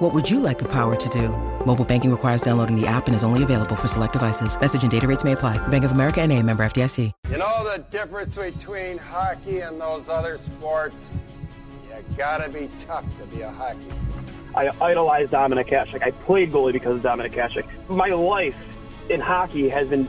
What would you like the power to do? Mobile banking requires downloading the app and is only available for select devices. Message and data rates may apply. Bank of America and a member FDIC. You know the difference between hockey and those other sports? You gotta be tough to be a hockey. I idolize Dominik Hasek. I played goalie because of Dominik Hasek. My life in hockey has been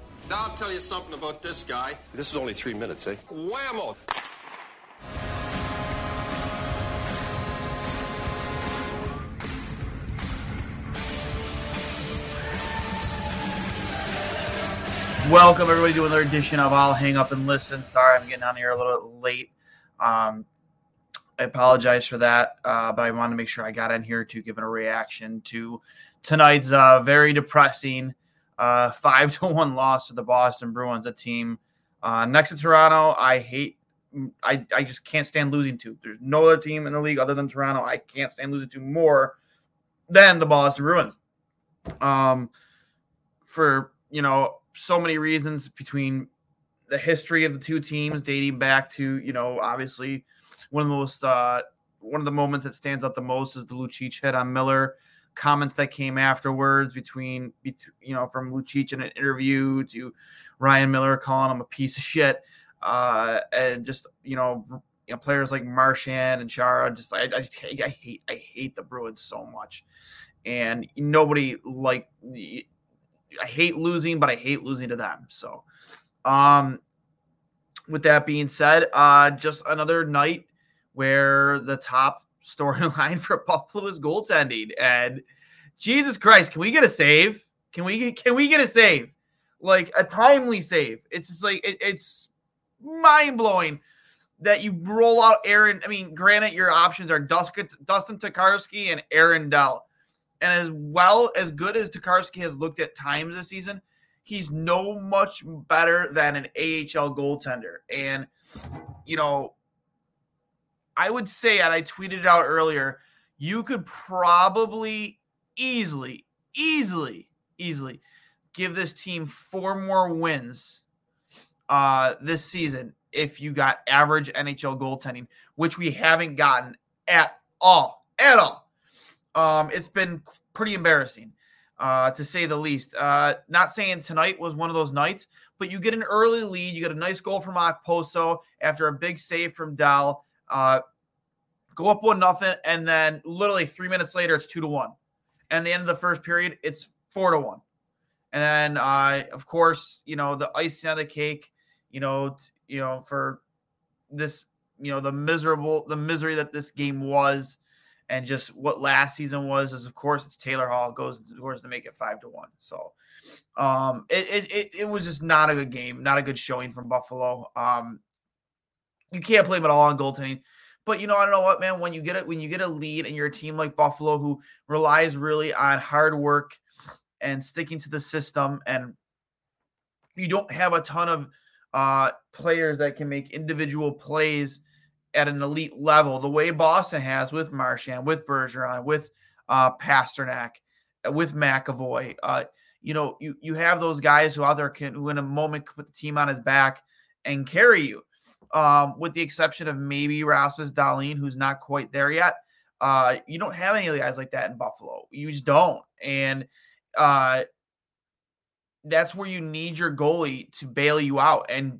Now I'll tell you something about this guy. This is only three minutes, eh? Whammo! Welcome everybody to another edition of I'll Hang Up and Listen. Sorry, I'm getting on here a little bit late. Um, I apologize for that, uh, but I wanted to make sure I got in here to give a reaction to tonight's uh, very depressing uh, five to one loss to the Boston Bruins, a team uh, next to Toronto. I hate. I, I just can't stand losing to. There's no other team in the league other than Toronto. I can't stand losing to more than the Boston Bruins. Um, for you know so many reasons between the history of the two teams dating back to you know obviously one of the most uh, one of the moments that stands out the most is the Lucic hit on Miller. Comments that came afterwards between you know from Lucic in an interview to Ryan Miller calling him a piece of shit, uh, and just you know you know players like Marchand and Chara. Just I, I, just, I hate I hate the Bruins so much, and nobody like I hate losing, but I hate losing to them. So, um, with that being said, uh, just another night where the top storyline for Buffalo is goaltending, and Jesus Christ, can we get a save? Can we get, can we get a save? Like a timely save. It's just like it, it's mind blowing that you roll out Aaron. I mean, granted, your options are Dustin Tokarski and Aaron Dell. And as well as good as Tokarski has looked at times this season, he's no much better than an AHL goaltender. And, you know, I would say, and I tweeted it out earlier, you could probably easily, easily, easily give this team four more wins uh, this season if you got average NHL goaltending, which we haven't gotten at all. At all. Um, it's been pretty embarrassing, uh, to say the least. Uh, not saying tonight was one of those nights, but you get an early lead. You get a nice goal from Okposo after a big save from Dell. Uh, go up one nothing, and then literally three minutes later, it's two to one. And the end of the first period, it's four to one. And then, uh, of course, you know the icing on the cake. You know, t- you know for this, you know the miserable, the misery that this game was and just what last season was is of course it's Taylor Hall goes of course to make it five to one. So um it, it it was just not a good game, not a good showing from Buffalo. Um you can't blame it all on goaltending. But you know, I don't know what, man. When you get it, when you get a lead and you're a team like Buffalo who relies really on hard work and sticking to the system, and you don't have a ton of uh players that can make individual plays at an elite level, the way Boston has with Marchand, with Bergeron, with uh, Pastrnak, uh, with McAvoy. Uh, you know, you you have those guys who out there can who in a moment put the team on his back and carry you. Um, with the exception of maybe Rasmus Dahlin, who's not quite there yet. Uh, you don't have any of the guys like that in Buffalo. You just don't. And uh, that's where you need your goalie to bail you out. And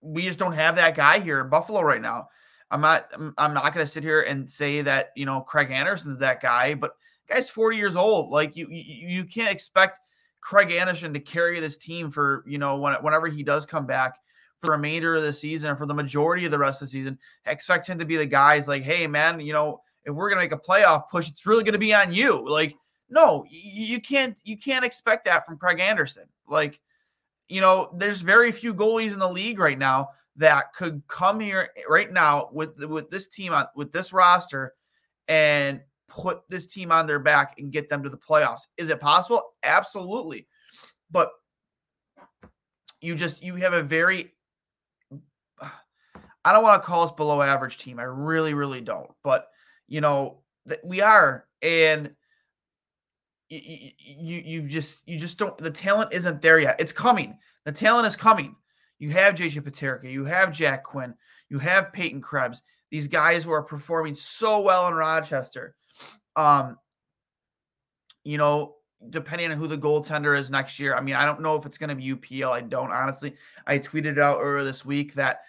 we just don't have that guy here in Buffalo right now. I'm not I'm not going to sit here and say that you know Craig Anderson's that guy, but guy's 40 years old. Like you you, you can't expect Craig Anderson to carry this team for you know when, whenever he does come back for the remainder of the season or for the majority of the rest of the season. expect him to be the guys like, hey, man, you know, if we're gonna make a playoff push, it's really gonna be on you. Like, no, you can't you can't expect that from Craig Anderson. Like, you know, there's very few goalies in the league right now that could come here eh, right now with with this team on with this roster and put this team on their back and get them to the playoffs. Is it possible? Absolutely. But you just you have a very I don't want to call us below average team. I really really don't. But you know, we are and you, you you just you just don't the talent isn't there yet. It's coming. The talent is coming. You have JJ Peterka, you have Jack Quinn, you have Peyton Krebs. These guys who are performing so well in Rochester. Um, you know, depending on who the goaltender is next year. I mean, I don't know if it's going to be UPL. I don't honestly. I tweeted out earlier this week that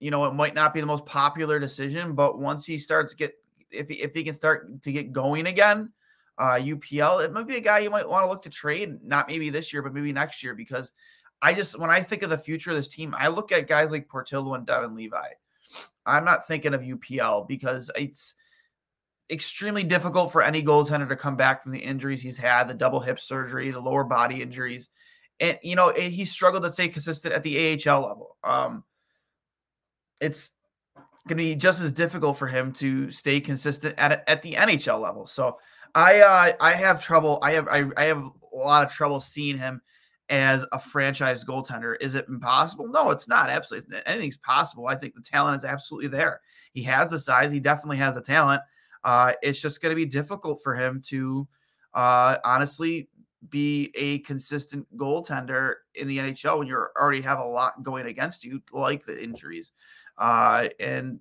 you know it might not be the most popular decision, but once he starts get if he, if he can start to get going again, uh, UPL, it might be a guy you might want to look to trade. Not maybe this year, but maybe next year because I just when I think of the future of this team, I look at guys like Portillo and Devon Levi. I'm not thinking of UPL because it's extremely difficult for any goaltender to come back from the injuries he's had, the double hip surgery, the lower body injuries. And you know, he struggled to stay consistent at the AHL level. Um it's going to be just as difficult for him to stay consistent at at the NHL level. So I uh, I have trouble. I have I, I have a lot of trouble seeing him as a franchise goaltender. Is it impossible? No, it's not. Absolutely, anything's possible. I think the talent is absolutely there. He has the size. He definitely has the talent. Uh, it's just going to be difficult for him to uh, honestly be a consistent goaltender in the NHL when you already have a lot going against you, like the injuries. Uh, and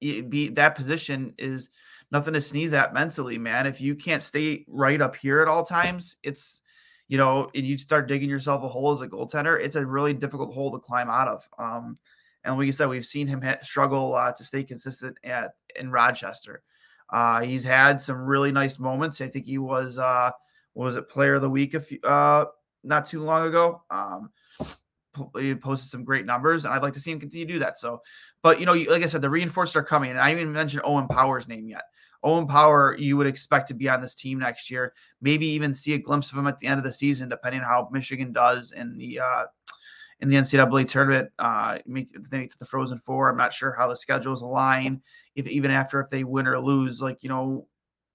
be that position is nothing to sneeze at mentally, man. If you can't stay right up here at all times, it's you know, and you start digging yourself a hole as a goaltender, it's a really difficult hole to climb out of. Um, and like you said, we've seen him struggle uh, to stay consistent at in Rochester. Uh, he's had some really nice moments. I think he was uh, was it Player of the Week a few, uh, not too long ago. Um, he posted some great numbers, and I'd like to see him continue to do that. So, but you know, like I said, the reinforcements are coming, and I even mentioned Owen Power's name yet. Owen Power, you would expect to be on this team next year. Maybe even see a glimpse of him at the end of the season, depending on how Michigan does in the uh, in the NCAA tournament. Uh, make they make the Frozen Four. I'm not sure how the schedules align. If even after if they win or lose, like you know,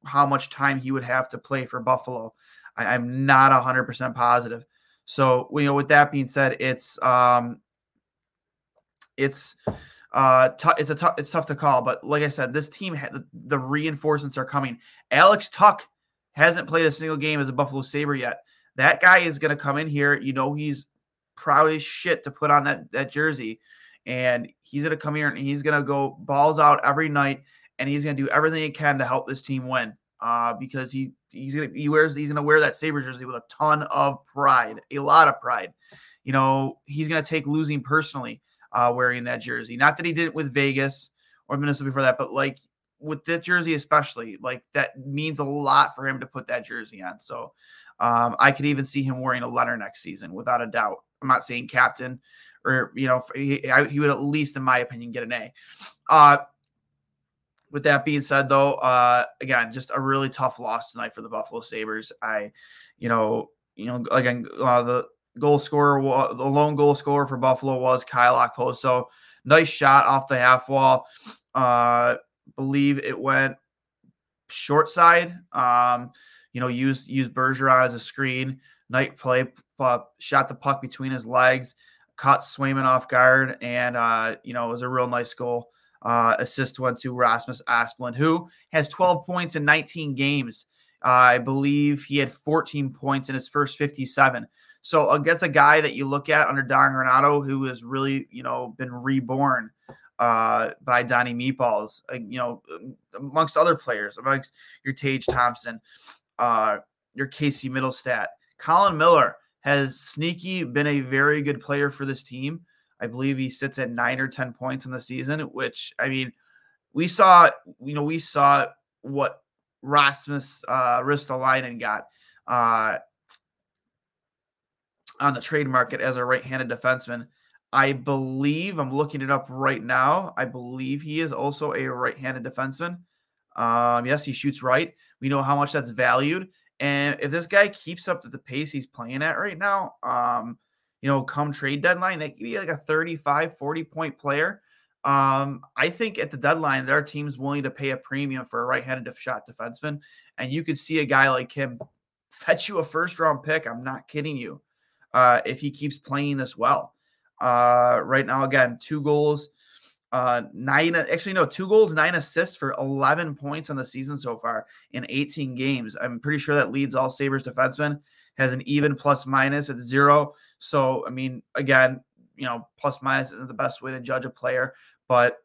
how much time he would have to play for Buffalo. I, I'm not 100 percent positive. So you know, with that being said, it's um, it's uh, t- it's a tough it's tough to call, but like I said, this team had the, reinforcements are coming. Alex Tuck hasn't played a single game as a Buffalo Sabre yet. That guy is going to come in here. You know, he's proud as shit to put on that that jersey, and he's to come here and he's to go balls out every night, and he's to do everything he can to help this team win. Uh, because he he's gonna he wears he's gonna wear that Sabre jersey with a ton of pride, a lot of pride. You know, he's gonna take losing personally uh, wearing that jersey. Not that he did it with Vegas or Minnesota before that, but like with that jersey especially, like that means a lot for him to put that jersey on. So um, I could even see him wearing a letter next season without a doubt. I'm not saying captain or you know he, he would at least, in my opinion, get an A. Uh, with that being said, though, uh, again, just a really tough loss tonight for the Buffalo Sabres. I, you know, you know, again, uh, the goal scorer, the lone goal scorer for Buffalo was Kyle Okposo. Nice shot off the half wall. Uh, believe it went short side. Um, you know, used used Bergeron as a screen. Night play, uh, shot the puck between his legs, caught Swayman off guard, and uh, you know, it was a real nice goal. Uh, assist went to Rasmus Asplund, who has 12 points in 19 games. Uh, I believe he had 14 points in his first 57. So against a guy that you look at under Don Granato, who has really, you know, been reborn uh, by Donnie Meatballs, uh, you know, amongst other players, amongst your Tage Thompson, uh, your Casey Mittelstadt, Colin Miller has sneaky been a very good player for this team. I believe he sits at nine or ten points in the season, which I mean, we saw, you know, we saw what Rasmus uh, Ristolainen got. Uh, on the trade market as a right-handed defenseman. I believe I'm looking it up right now. I believe he is also a right-handed defenseman. Um, yes, he shoots right. We know how much that's valued. And if this guy keeps up the pace he's playing at right now, um, you know, come trade deadline, that could be like a 35, 40 point player. Um, I think at the deadline, there are teams willing to pay a premium for a right-handed shot defenseman, and you could see a guy like him fetch you a first-round pick. I'm not kidding you. Uh, if he keeps playing this well, uh, right now, again, two goals, uh, nine, actually, no, two goals, nine assists for 11 points on the season so far in 18 games. I'm pretty sure that leads all Sabres defensemen, has an even plus minus at zero. So, I mean, again, you know, plus minus isn't the best way to judge a player, but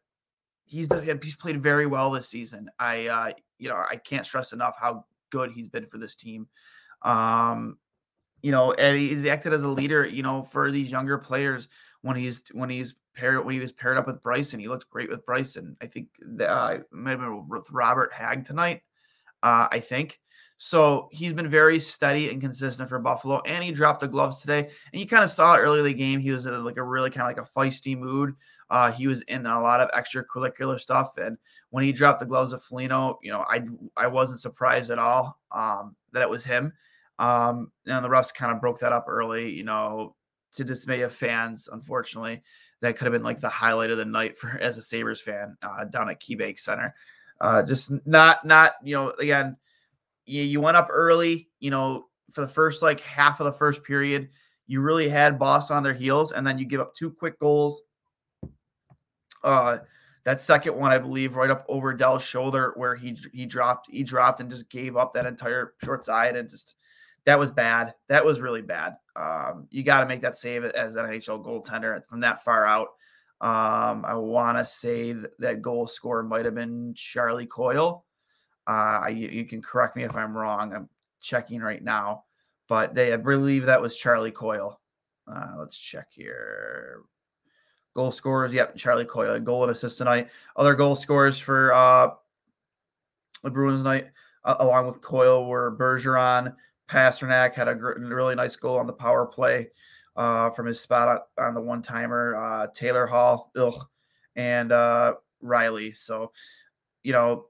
he's he's played very well this season. I uh, you know I can't stress enough how good he's been for this team. Um, you know, and he's acted as a leader. You know, for these younger players when he's when he's when he was paired up with Bryson, he looked great with Bryson. I think that uh, been with Robert Hagg tonight. Uh, I think. So he's been very steady and consistent for Buffalo, and he dropped the gloves today. And you kind of saw it early in the game. He was in like a really kind of like a feisty mood. Uh, he was in a lot of extracurricular stuff, and when he dropped the gloves of Foligno, you know, I I wasn't surprised at all um, that it was him. Um, and the refs kind of broke that up early, you know, to dismay of fans. Unfortunately, that could have been like the highlight of the night for as a Sabres fan uh, down at KeyBank Center. Uh, just not not you know again you, you went up early, you know, for the first like half of the first period. You really had Boss on their heels, and then you give up two quick goals. Uh, that second one, I believe, right up over Dell's shoulder, where he he dropped, he dropped and just gave up that entire short side, and just that was bad. That was really bad. Um, you got to make that save as an NHL goaltender from that far out. Um, I want to say that, that goal scorer might have been Charlie Coyle. Uh, you, you, can correct me if I'm wrong. I'm checking right now, but they I believe that was Charlie Coyle. Uh, let's check here. Goal scorers, yep, Charlie Coyle, goal and assist tonight. Other goal scorers for uh, the Bruins night, uh, along with Coyle, were Bergeron. Pastrnak had a really nice goal on the power play uh, from his spot on, the one timer. Uh, Taylor Hall, ugh, and uh, Reilly. So, you know,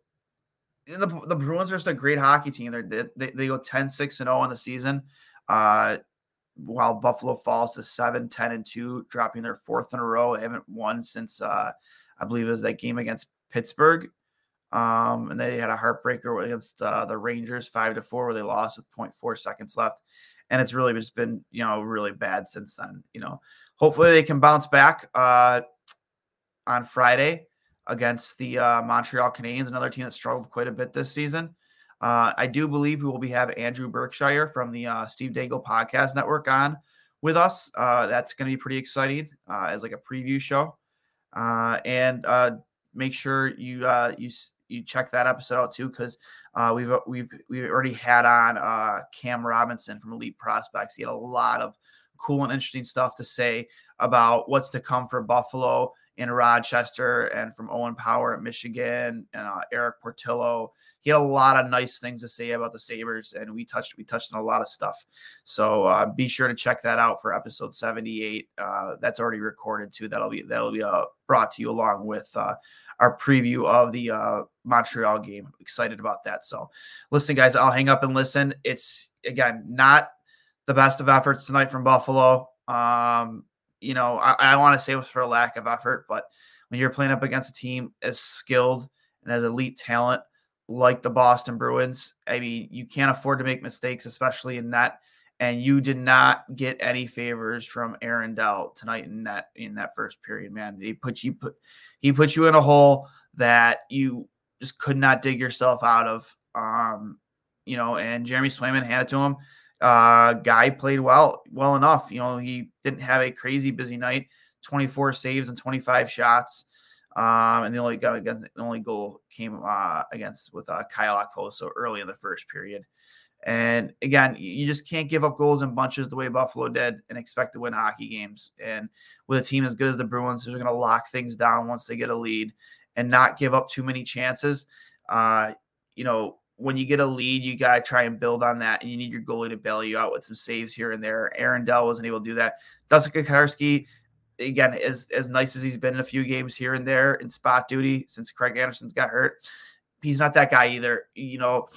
the, the Bruins are just a great hockey team. They're, they they go 10 6 and 0 on the season. Uh, while Buffalo falls to 7 10 and 2, dropping their fourth in a row. They haven't won since uh, I believe it was that game against Pittsburgh. Um, and they had a heartbreaker against uh, the Rangers 5 to 4 where they lost with 0.4 seconds left. And it's really just been, you know, really bad since then. You know, hopefully they can bounce back uh, on Friday against the uh, Montreal Canadiens, another team that struggled quite a bit this season. Uh, I do believe we will be have Andrew Berkshire from the uh, Steve Dangle Podcast Network on with us. Uh, that's going to be pretty exciting uh, as like a preview show. Uh, and make sure you you you check that episode out too because we've we've we've already had on Cam Robinson from Elite Prospects. He had a lot of cool and interesting stuff to say about what's to come for Buffalo in Rochester and from Owen Power at Michigan and uh, Erik Portillo. He had a lot of nice things to say about the Sabres, and we touched we touched on a lot of stuff. So uh, be sure to check that out for episode 78. Uh, that's already recorded too. That'll be that'll be uh, brought to you along with uh, our preview of the uh, Montreal game. excited about that. So listen, guys, I'll hang up and listen. It's again not the best of efforts tonight from Buffalo. Um, you know, I, I want to say it was for a lack of effort, but when you're playing up against a team as skilled and as elite talent like the Boston Bruins, I mean, you can't afford to make mistakes, especially in net. And you did not get any favors from Aaron Dell tonight in that in that first period, man. He put you put he put you in a hole that you just could not dig yourself out of. Um, you know, and Jeremy Swayman handed to him. Uh, guy played well, well enough. You know, he didn't have a crazy busy night. 24 saves and 25 shots. Um, and the only got against the only goal came uh, against with uh, Kyle Okposo so early in the first period. And again, you just can't give up goals in bunches the way Buffalo did and expect to win hockey games. And with a team as good as the Bruins, they're going to lock things down once they get a lead and not give up too many chances. Uh, you know, when you get a lead, you got to try and build on that. And you need your goalie to bail you out with some saves here and there. Aaron Dell wasn't able to do that. Dustin Tokarski again, as as nice as he's been in a few games here and there in spot duty since Craig Anderson's got hurt, he's not that guy either. You know,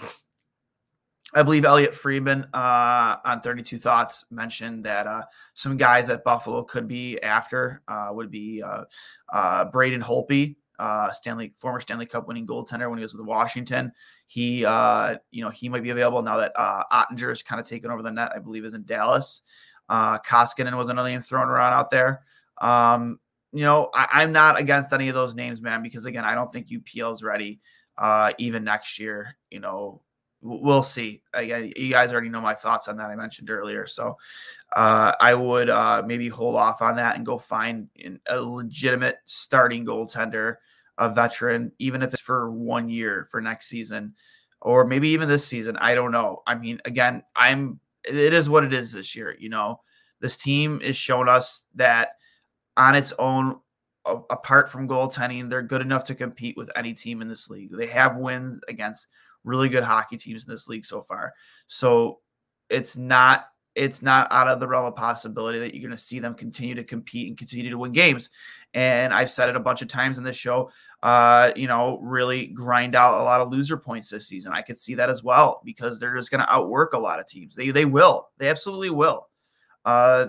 I believe Elliotte Friedman uh, on 32 Thoughts mentioned that uh, some guys that Buffalo could be after uh, would be uh, uh, Braden Holtby, uh, Stanley former Stanley Cup winning goaltender when he was with Washington. He, you know, he might be available now that Oettinger is kind of taken over the net. I believe is in Dallas. Koskinen was another name thrown around out there. Um, you know, I, am not against any of those names, man, because again, I don't think UPL is ready uh, even next year. You know, we'll see. Again, you guys already know my thoughts on that. I mentioned earlier, so uh, I would uh, maybe hold off on that and go find a legitimate starting goaltender, a veteran, even if it's for one year for next season, or maybe even this season. I don't know. I mean, again, I'm it is what it is this year. You know, this team is showing us that on its own, apart from goaltending, they're good enough to compete with any team in this league. They have wins against really good hockey teams in this league so far. So it's not it's not out of the realm of possibility that you're going to see them continue to compete and continue to win games. And I've said it a bunch of times in this show uh, you know, really grind out a lot of loser points this season. I could see that as well because they're just going to outwork a lot of teams. They they will. They absolutely will. Uh,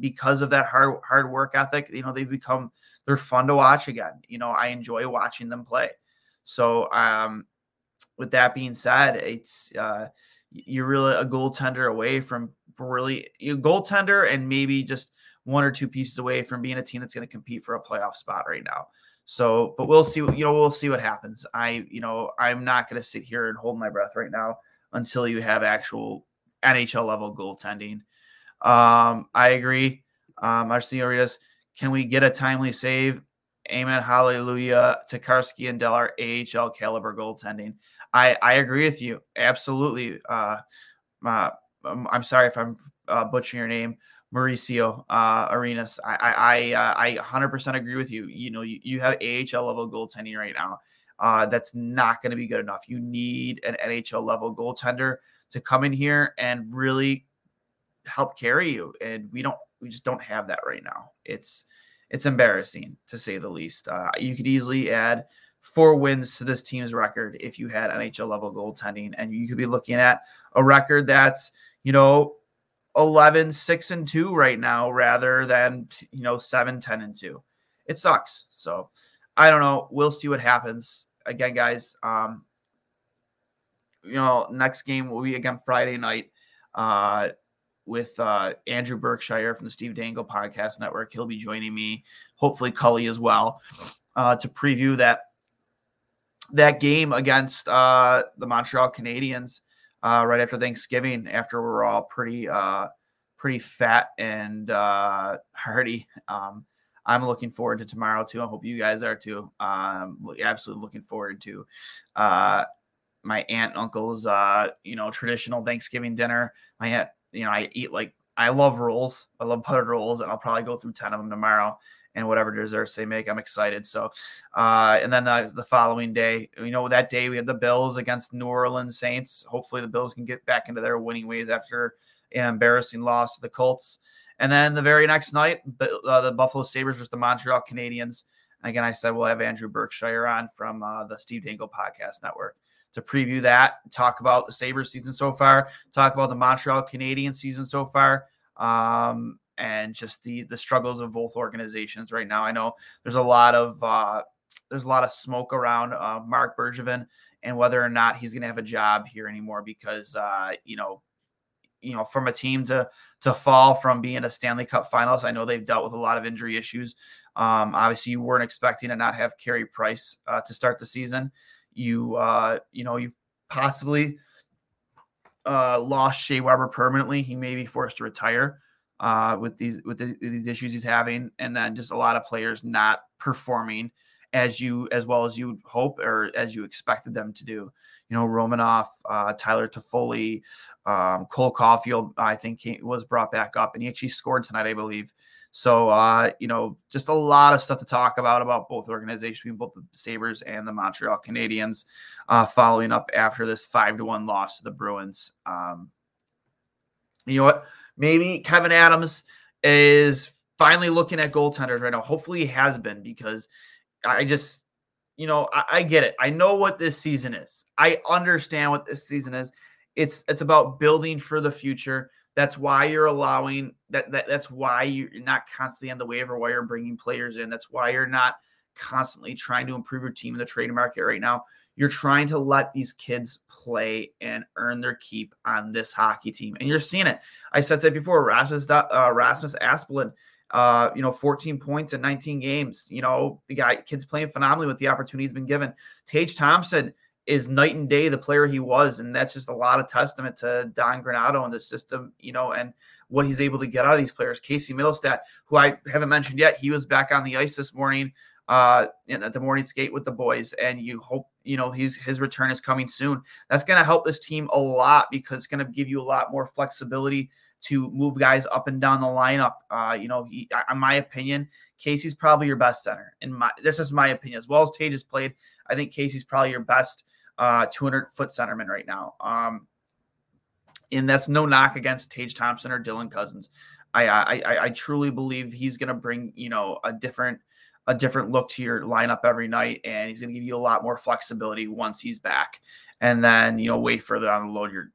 because of that hard hard work ethic, you know, they've become they're fun to watch again. You know, I enjoy watching them play. So, um, with that being said, it's uh, you're really a goaltender away from really you goaltender and maybe just one or two pieces away from being a team that's going to compete for a playoff spot right now. So, but we'll see. You know, we'll see what happens. I, you know, I'm not going to sit here and hold my breath right now until you have actual NHL level goaltending. Um, I agree. Um, Marcelo Arias, can we get a timely save? Amen. Hallelujah. Tokarski and Deller AHL caliber goaltending. I I agree with you. Absolutely. Uh, uh I'm sorry if I'm uh, butchering your name. Mauricio uh, Arenas. I I I, uh, I 100% agree with you. You know, you, you have AHL level goaltending right now. Uh, that's not going to be good enough. You need an NHL level goaltender to come in here and really help carry you. And we don't, we just don't have that right now. It's, it's embarrassing to say the least. Uh, you could easily add four wins to this team's record if you had NHL level goaltending, and you could be looking at a record that's, you know, 11 6 and 2 right now rather than you know 7 10 and 2 it sucks so i don't know we'll see what happens again guys um you know next game will be again friday night uh with uh andrew berkshire from the steve dangle podcast network he'll be joining me hopefully cully as well uh to preview that that game against uh the montreal canadiens uh, right after Thanksgiving, after we're all pretty uh, pretty fat and uh, hearty. Um, I'm looking forward to tomorrow too. I hope you guys are too. Um, absolutely looking forward to my aunt uncle's uh, you know traditional Thanksgiving dinner. My aunt, you know, I eat like I love rolls. I love buttered rolls, and I'll probably go through ten of them tomorrow and whatever desserts they make. I'm excited. So, uh, and then uh, the following day, you know, that day we had the Bills against New Orleans Saints. Hopefully, the Bills can get back into their winning ways after an embarrassing loss to the Colts. And then the very next night, uh, the Buffalo Sabres versus the Montreal Canadiens. Again, I said we'll have Andrew Berkshire on from uh, the Steve Dangle Podcast Network to preview that, talk about the Sabres season so far, talk about the Montreal Canadiens season so far. Um, and just the the struggles of both organizations right now. I know there's a lot of uh, there's a lot of smoke around uh, Marc Bergevin and whether or not he's going to have a job here anymore because uh, you know you know from a team to to fall from being a Stanley Cup finalist. I know they've dealt with a lot of injury issues. Um, obviously, you weren't expecting to not have Carey Price uh, to start the season. You uh, you know you've possibly uh, lost Shea Weber permanently. He may be forced to retire uh, with these with the, these issues he's having, and then just a lot of players not performing as you as well as you hope or as you expected them to do. You know, Romanov, uh, Tyler Toffoli, um, Cole Caufield, I think he was brought back up, and he actually scored tonight, I believe. So, uh, you know, just a lot of stuff to talk about about both organizations, both the Sabres and the Montreal Canadiens, uh, following up after this five to one loss to the Bruins. Um, you know what? Maybe Kevyn Adams is finally looking at goaltenders right now. Hopefully, he has been because I just, you know, I, I, get it. I know what this season is. I understand what this season is. It's it's about building for the future. That's why you're allowing that. that that's why you're not constantly on the waiver wire bringing players in. That's why you're not constantly trying to improve your team in the trade market right now. You're trying to let these kids play and earn their keep on this hockey team, and you're seeing it. I said that before. Rasmus uh, Rasmus Asplund uh, you know, 14 points in 19 games. You know, the guy, kid's playing phenomenally with the opportunity he's been given. Tage Thompson is night and day the player he was. And that's just a lot of testament to Don Granato and the system, you know, and what he's able to get out of these players. Casey Mittelstadt, who I haven't mentioned yet, he was back on the ice this morning uh at the morning skate with the boys and you hope you know he's his return is coming soon that's going to help this team a lot because it's going to give you a lot more flexibility to move guys up and down the lineup. Uh, you know, he, in my opinion, Casey's probably your best center. In my, this is my opinion. As well as Tage has played, I think Casey's probably your best uh, 200 foot centerman right now. Um, and that's no knock against Tage Thompson or Dylan Cozens. I I, I truly believe he's going to bring you know a different a different look to your lineup every night, and he's going to give you a lot more flexibility once he's back and then you know way further down the load you're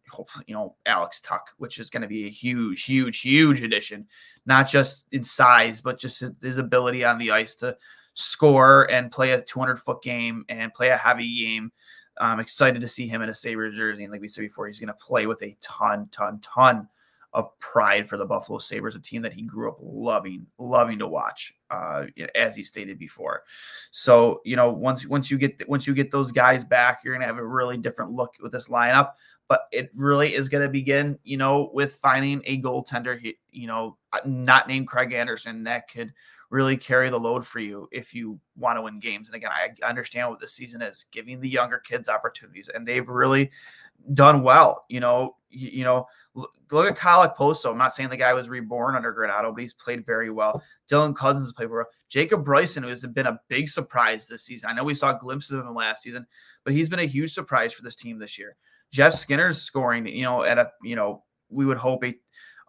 you know Alex Tuck, which is going to be a huge, huge, huge addition, not just in size but just his, his ability on the ice to score and play a 200 foot game and play a heavy game. I'm excited to see him in a Sabres jersey, and like we said before, he's going to play with a ton, ton, ton of pride for the Buffalo Sabres, a team that he grew up loving, loving to watch, uh, as he stated before. So, you know, once once you get once you get those guys back, you're gonna have a really different look with this lineup. But it really is to begin, you know, with finding a goaltender, you know, not named Craig Anderson that could really carry the load for you if you want to win games. And again, I understand what the season is, giving the younger kids opportunities, and they've really done well. You know, you, you know, look, at Kyle Okposo. I'm not saying the guy was reborn under Granato, but he's played very well. Dylan Cozens played well. Jacob Bryson, who has been a big surprise this season. I know we saw glimpses of him last season, but he's been a huge surprise for this team this year. Jeff Skinner's scoring, you know, at a, you know, we would hope a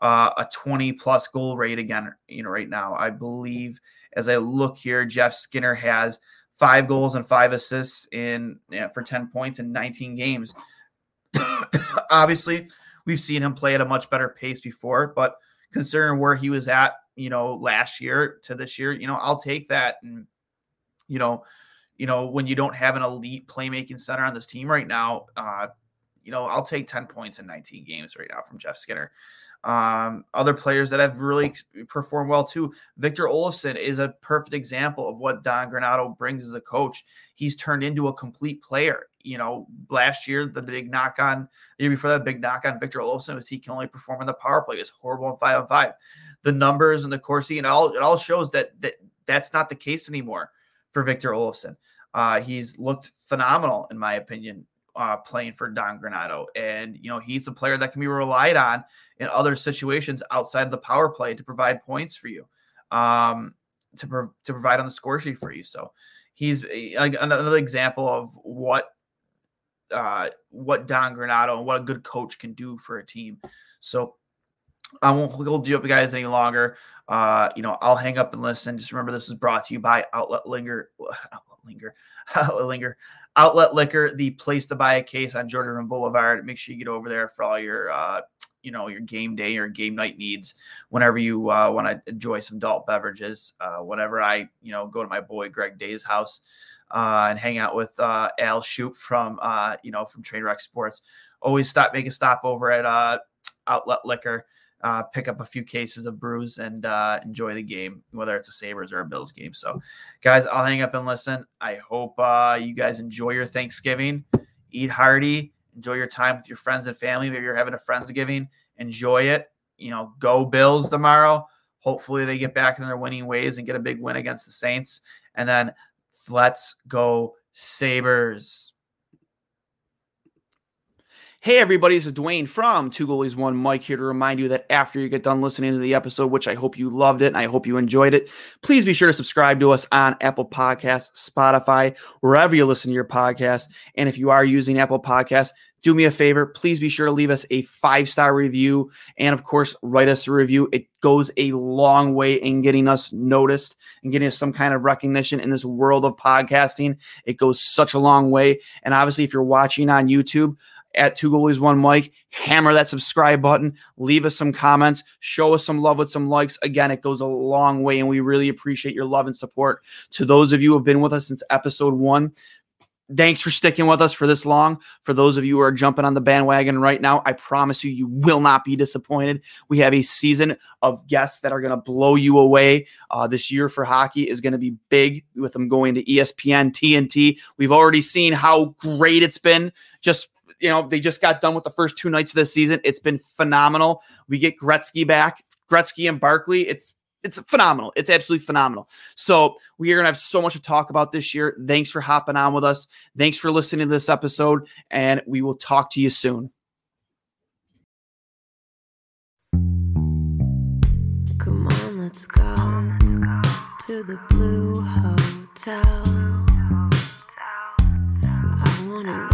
uh, a 20 plus goal rate again, you know, right now. I believe as I look here, Jeff Skinner has five goals and five assists in yeah, for 10 points in 19 games. Obviously, we've seen him play at a much better pace before, but considering where he was at, you know, last year to this year, you know, I'll take that. And, you know, you know, when you don't have an elite playmaking center on this team right now, uh, you know, I'll take 10 points in 19 games right now from Jeff Skinner. Um, other players that have really performed well too. Victor Olofsson is a perfect example of what Don Granato brings as a coach. He's turned into a complete player. You know, last year the big knock on the year before that big knock on Victor Olofsson was he can only perform in the power play. It's horrible in five on five. The numbers and the Corsi and all it all shows that that that's not the case anymore for Victor Olofsson. Uh, he's looked phenomenal in my opinion uh, playing for Don Granato. And, you know, he's a player that can be relied on in other situations outside of the power play to provide points for you, um, to, pro- to provide on the score sheet for you. So he's a, another example of what uh, what Don Granato and what a good coach can do for a team. So I won't hold you up, guys, any longer. Uh, you know, I'll hang up and listen. Just remember, this is brought to you by Outlet Linger. Outlet Linger. Outlet Linger. Outlet Liquor, the place to buy a case on Jordan Boulevard. Make sure you get over there for all your, uh, you know, your game day or game night needs. Whenever you uh, want to enjoy some adult beverages. Uh, whenever I, you know, go to my boy Greg Day's house uh, and hang out with uh, Al Shoop from, uh, you know, from Trainwreck Sports. Always stop, make a stop over at uh, Outlet Liquor pick up a few cases of brews and enjoy the game, whether it's a Sabres or a Bills game. So, guys, I'll hang up and listen. I hope you guys enjoy your Thanksgiving. Eat hearty. Enjoy your time with your friends and family. Maybe you're having a Friendsgiving. Enjoy it. You know, go Bills tomorrow. Hopefully, they get back in their winning ways and get a big win against the Saints. And then let's go Sabres. Hey, everybody, this is Duane from Two Goalies One Mic here to remind you that after you get done listening to the episode, which I hope you loved it and I hope you enjoyed it, please be sure to subscribe to us on Apple Podcasts, Spotify, wherever you listen to your podcast. And if you are using Apple Podcasts, do me a favor. Please be sure to leave us a five star review and, of course, write us a review. It goes a long way in getting us noticed and getting us some kind of recognition in this world of podcasting. It goes such a long way. And obviously, if you're watching on YouTube, at Two Goalies One Mic. Hammer that subscribe button. Leave us some comments. Show us some love with some likes. Again, it goes a long way, and we really appreciate your love and support. To those of you who have been with us since episode one, Thanks for sticking with us for this long. For those of you who are jumping on the bandwagon right now, I promise you, you will not be disappointed. We have a season of guests that are going to blow you away. Uh, this year for hockey is going to be big with them going to ESPN, TNT. We've already seen how great it's been. Just you know, they just got done with the first two nights of this season. It's been phenomenal. We get Gretzky back, Gretzky and Barkley. It's it's phenomenal. It's absolutely phenomenal. So we are to have so much to talk about this year. Thanks for hopping on with us. Thanks for listening to this episode, and we will talk to you soon. Come on, let's go to the Blue Hotel. I wanna